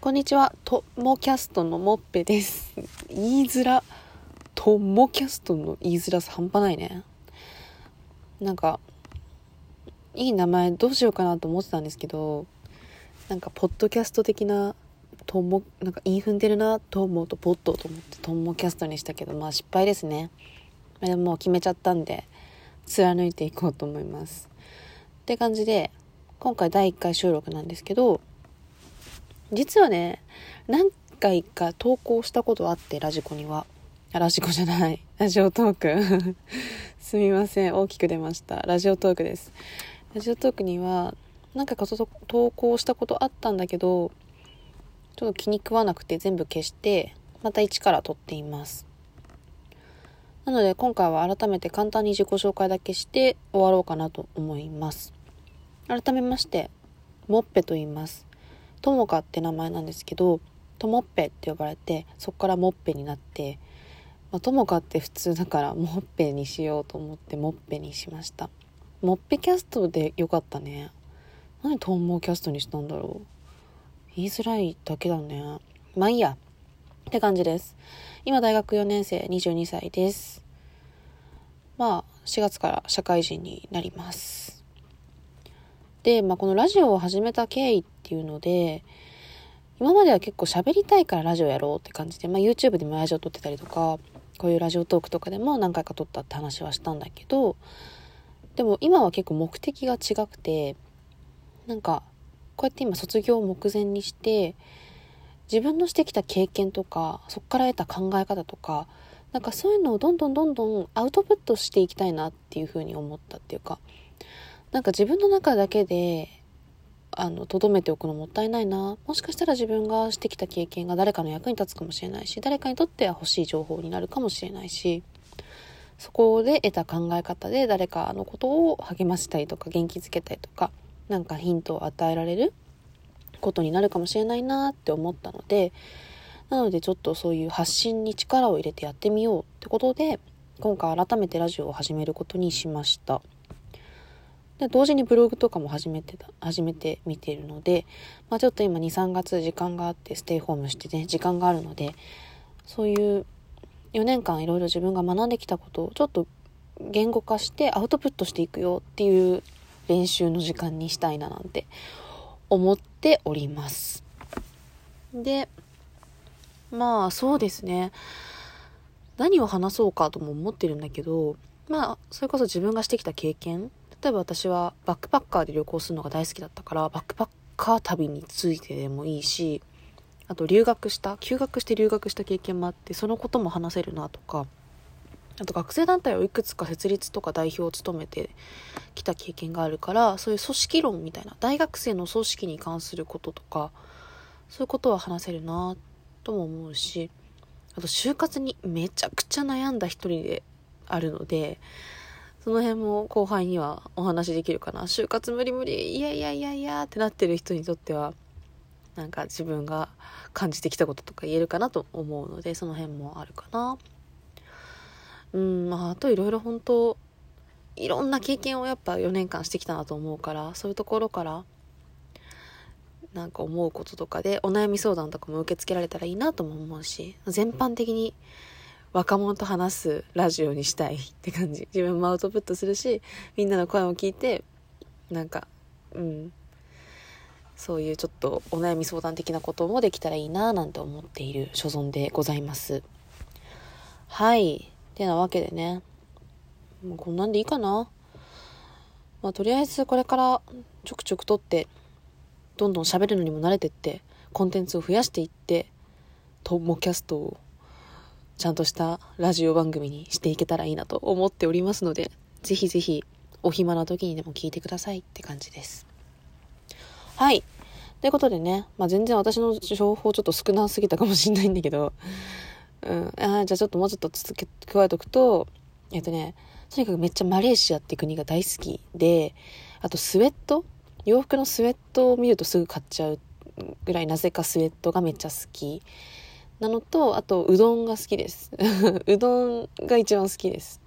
こんにちは、ともキャストのもっぺです。言いづら、ともキャストの言いづらさ半端ないね。なんか、いい名前どうしようかなと思ってたんですけど、なんか、ポッドキャスト的な、とも、なんか、言い踏んでるなと思うと、ポットと思って、ともキャストにしたけど、まあ、失敗ですね。でも、もう決めちゃったんで、貫いていこうと思います。って感じで、今回第1回収録なんですけど、実はね、何回か投稿したことあって、ラジコには。あラジコじゃない。ラジオトーク。すみません。大きく出ました。ラジオトークです。ラジオトークには、何回か投稿したことあったんだけど、ちょっと気に食わなくて全部消して、また一から撮っています。なので今回は改めて簡単に自己紹介だけして終わろうかなと思います。改めまして、もっぺと言います。ともかって名前なんですけど、ともっぺって呼ばれて、そこからもっぺになって、まあ、ともかって普通だからもっぺにしようと思ってもっぺにしました。もっぺキャストでよかったね。なんでとんもキャストにしたんだろう。言いづらいだけだね。まあいいや。って感じです。今大学4年生22歳です。まあ4月から社会人になります。で、まあこのラジオを始めた経緯っていうので、今までは結構喋りたいからラジオやろうって感じで、まあ YouTube でもラジオ撮ってたりとか、こういうラジオトークとかでも何回か撮ったって話はしたんだけど、でも今は結構目的が違くて、なんか、こうやって今卒業を目前にして、自分のしてきた経験とか、そこから得た考え方とか、なんかそういうのをどんどんどんどんアウトプットしていきたいなっていうふうに思ったっていうか、なんか自分の中だけで、あの、留めておくのもったいないな。もしかしたら自分がしてきた経験が誰かの役に立つかもしれないし、誰かにとっては欲しい情報になるかもしれないし、そこで得た考え方で誰かのことを励ましたりとか元気づけたりとか、なんかヒントを与えられることになるかもしれないなって思ったので、なのでちょっとそういう発信に力を入れてやってみようってことで、今回改めてラジオを始めることにしました。で、同時にブログとかも始めてた、始めてみているので、まあちょっと今2、3月時間があってステイホームしてね、時間があるので、そういう4年間いろいろ自分が学んできたことをちょっと言語化してアウトプットしていくよっていう練習の時間にしたいななんて思っております。で、まあそうですね。何を話そうかとも思ってるんだけど、まあそれこそ自分がしてきた経験例えば私はバックパッカーで旅行するのが大好きだったから、バックパッカー旅についてでもいいし、あと留学した、休学して留学した経験もあって、そのことも話せるなとか、あと学生団体をいくつか設立とか代表を務めてきた経験があるから、そういう組織論みたいな、大学生の組織に関することとか、そういうことは話せるなとも思うし、あと就活にめちゃくちゃ悩んだ一人であるので、その辺も後輩にはお話できるかな。就活無理無理、いやいやいやいやってなってる人にとっては、なんか自分が感じてきたこととか言えるかなと思うので、その辺もあるかな。うん、まあ、あといろいろ本当、いろんな経験をやっぱ4年間してきたなと思うから、そういうところから、なんか思うこととかでお悩み相談とかも受け付けられたらいいなとも思うし、全般的に若者と話すラジオにしたいって感じ。自分もアウトプットするし、みんなの声を聞いて、なんか、うん、そういうちょっとお悩み相談的なこともできたらいいななんて思っている所存でございます。はい。てなわけでね、もうこんなんでいいかな。まあとりあえずこれからちょくちょく撮って、どんどん喋るのにも慣れてって、コンテンツを増やしていって、トモキャストをちゃんとしたラジオ番組にしていけたらいいなと思っておりますので、ぜひぜひお暇な時にでも聞いてくださいって感じです。はい。ということでね、まあ、全然私の情報ちょっと少なすぎたかもしれないんだけど、うん。あじゃあちょっともうちょっと続け、加えておくと、えっとね、とにかくめっちゃマレーシアって国が大好きで、あとスウェット？洋服のスウェットを見るとすぐ買っちゃうぐらいなぜかスウェットがめっちゃ好き。なのと、あと、うどんが好きです。うどんが一番好きです。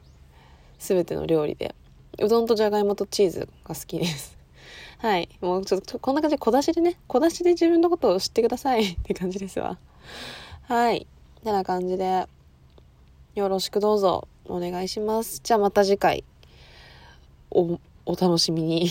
すべての料理で。うどんとじゃがいもとチーズが好きです。はい。もうちょっと、こんな感じで小出しでね、小出しで自分のことを知ってください って感じですわ。はい。てな感じで、よろしくどうぞお願いします。じゃあまた次回、お、お楽しみに。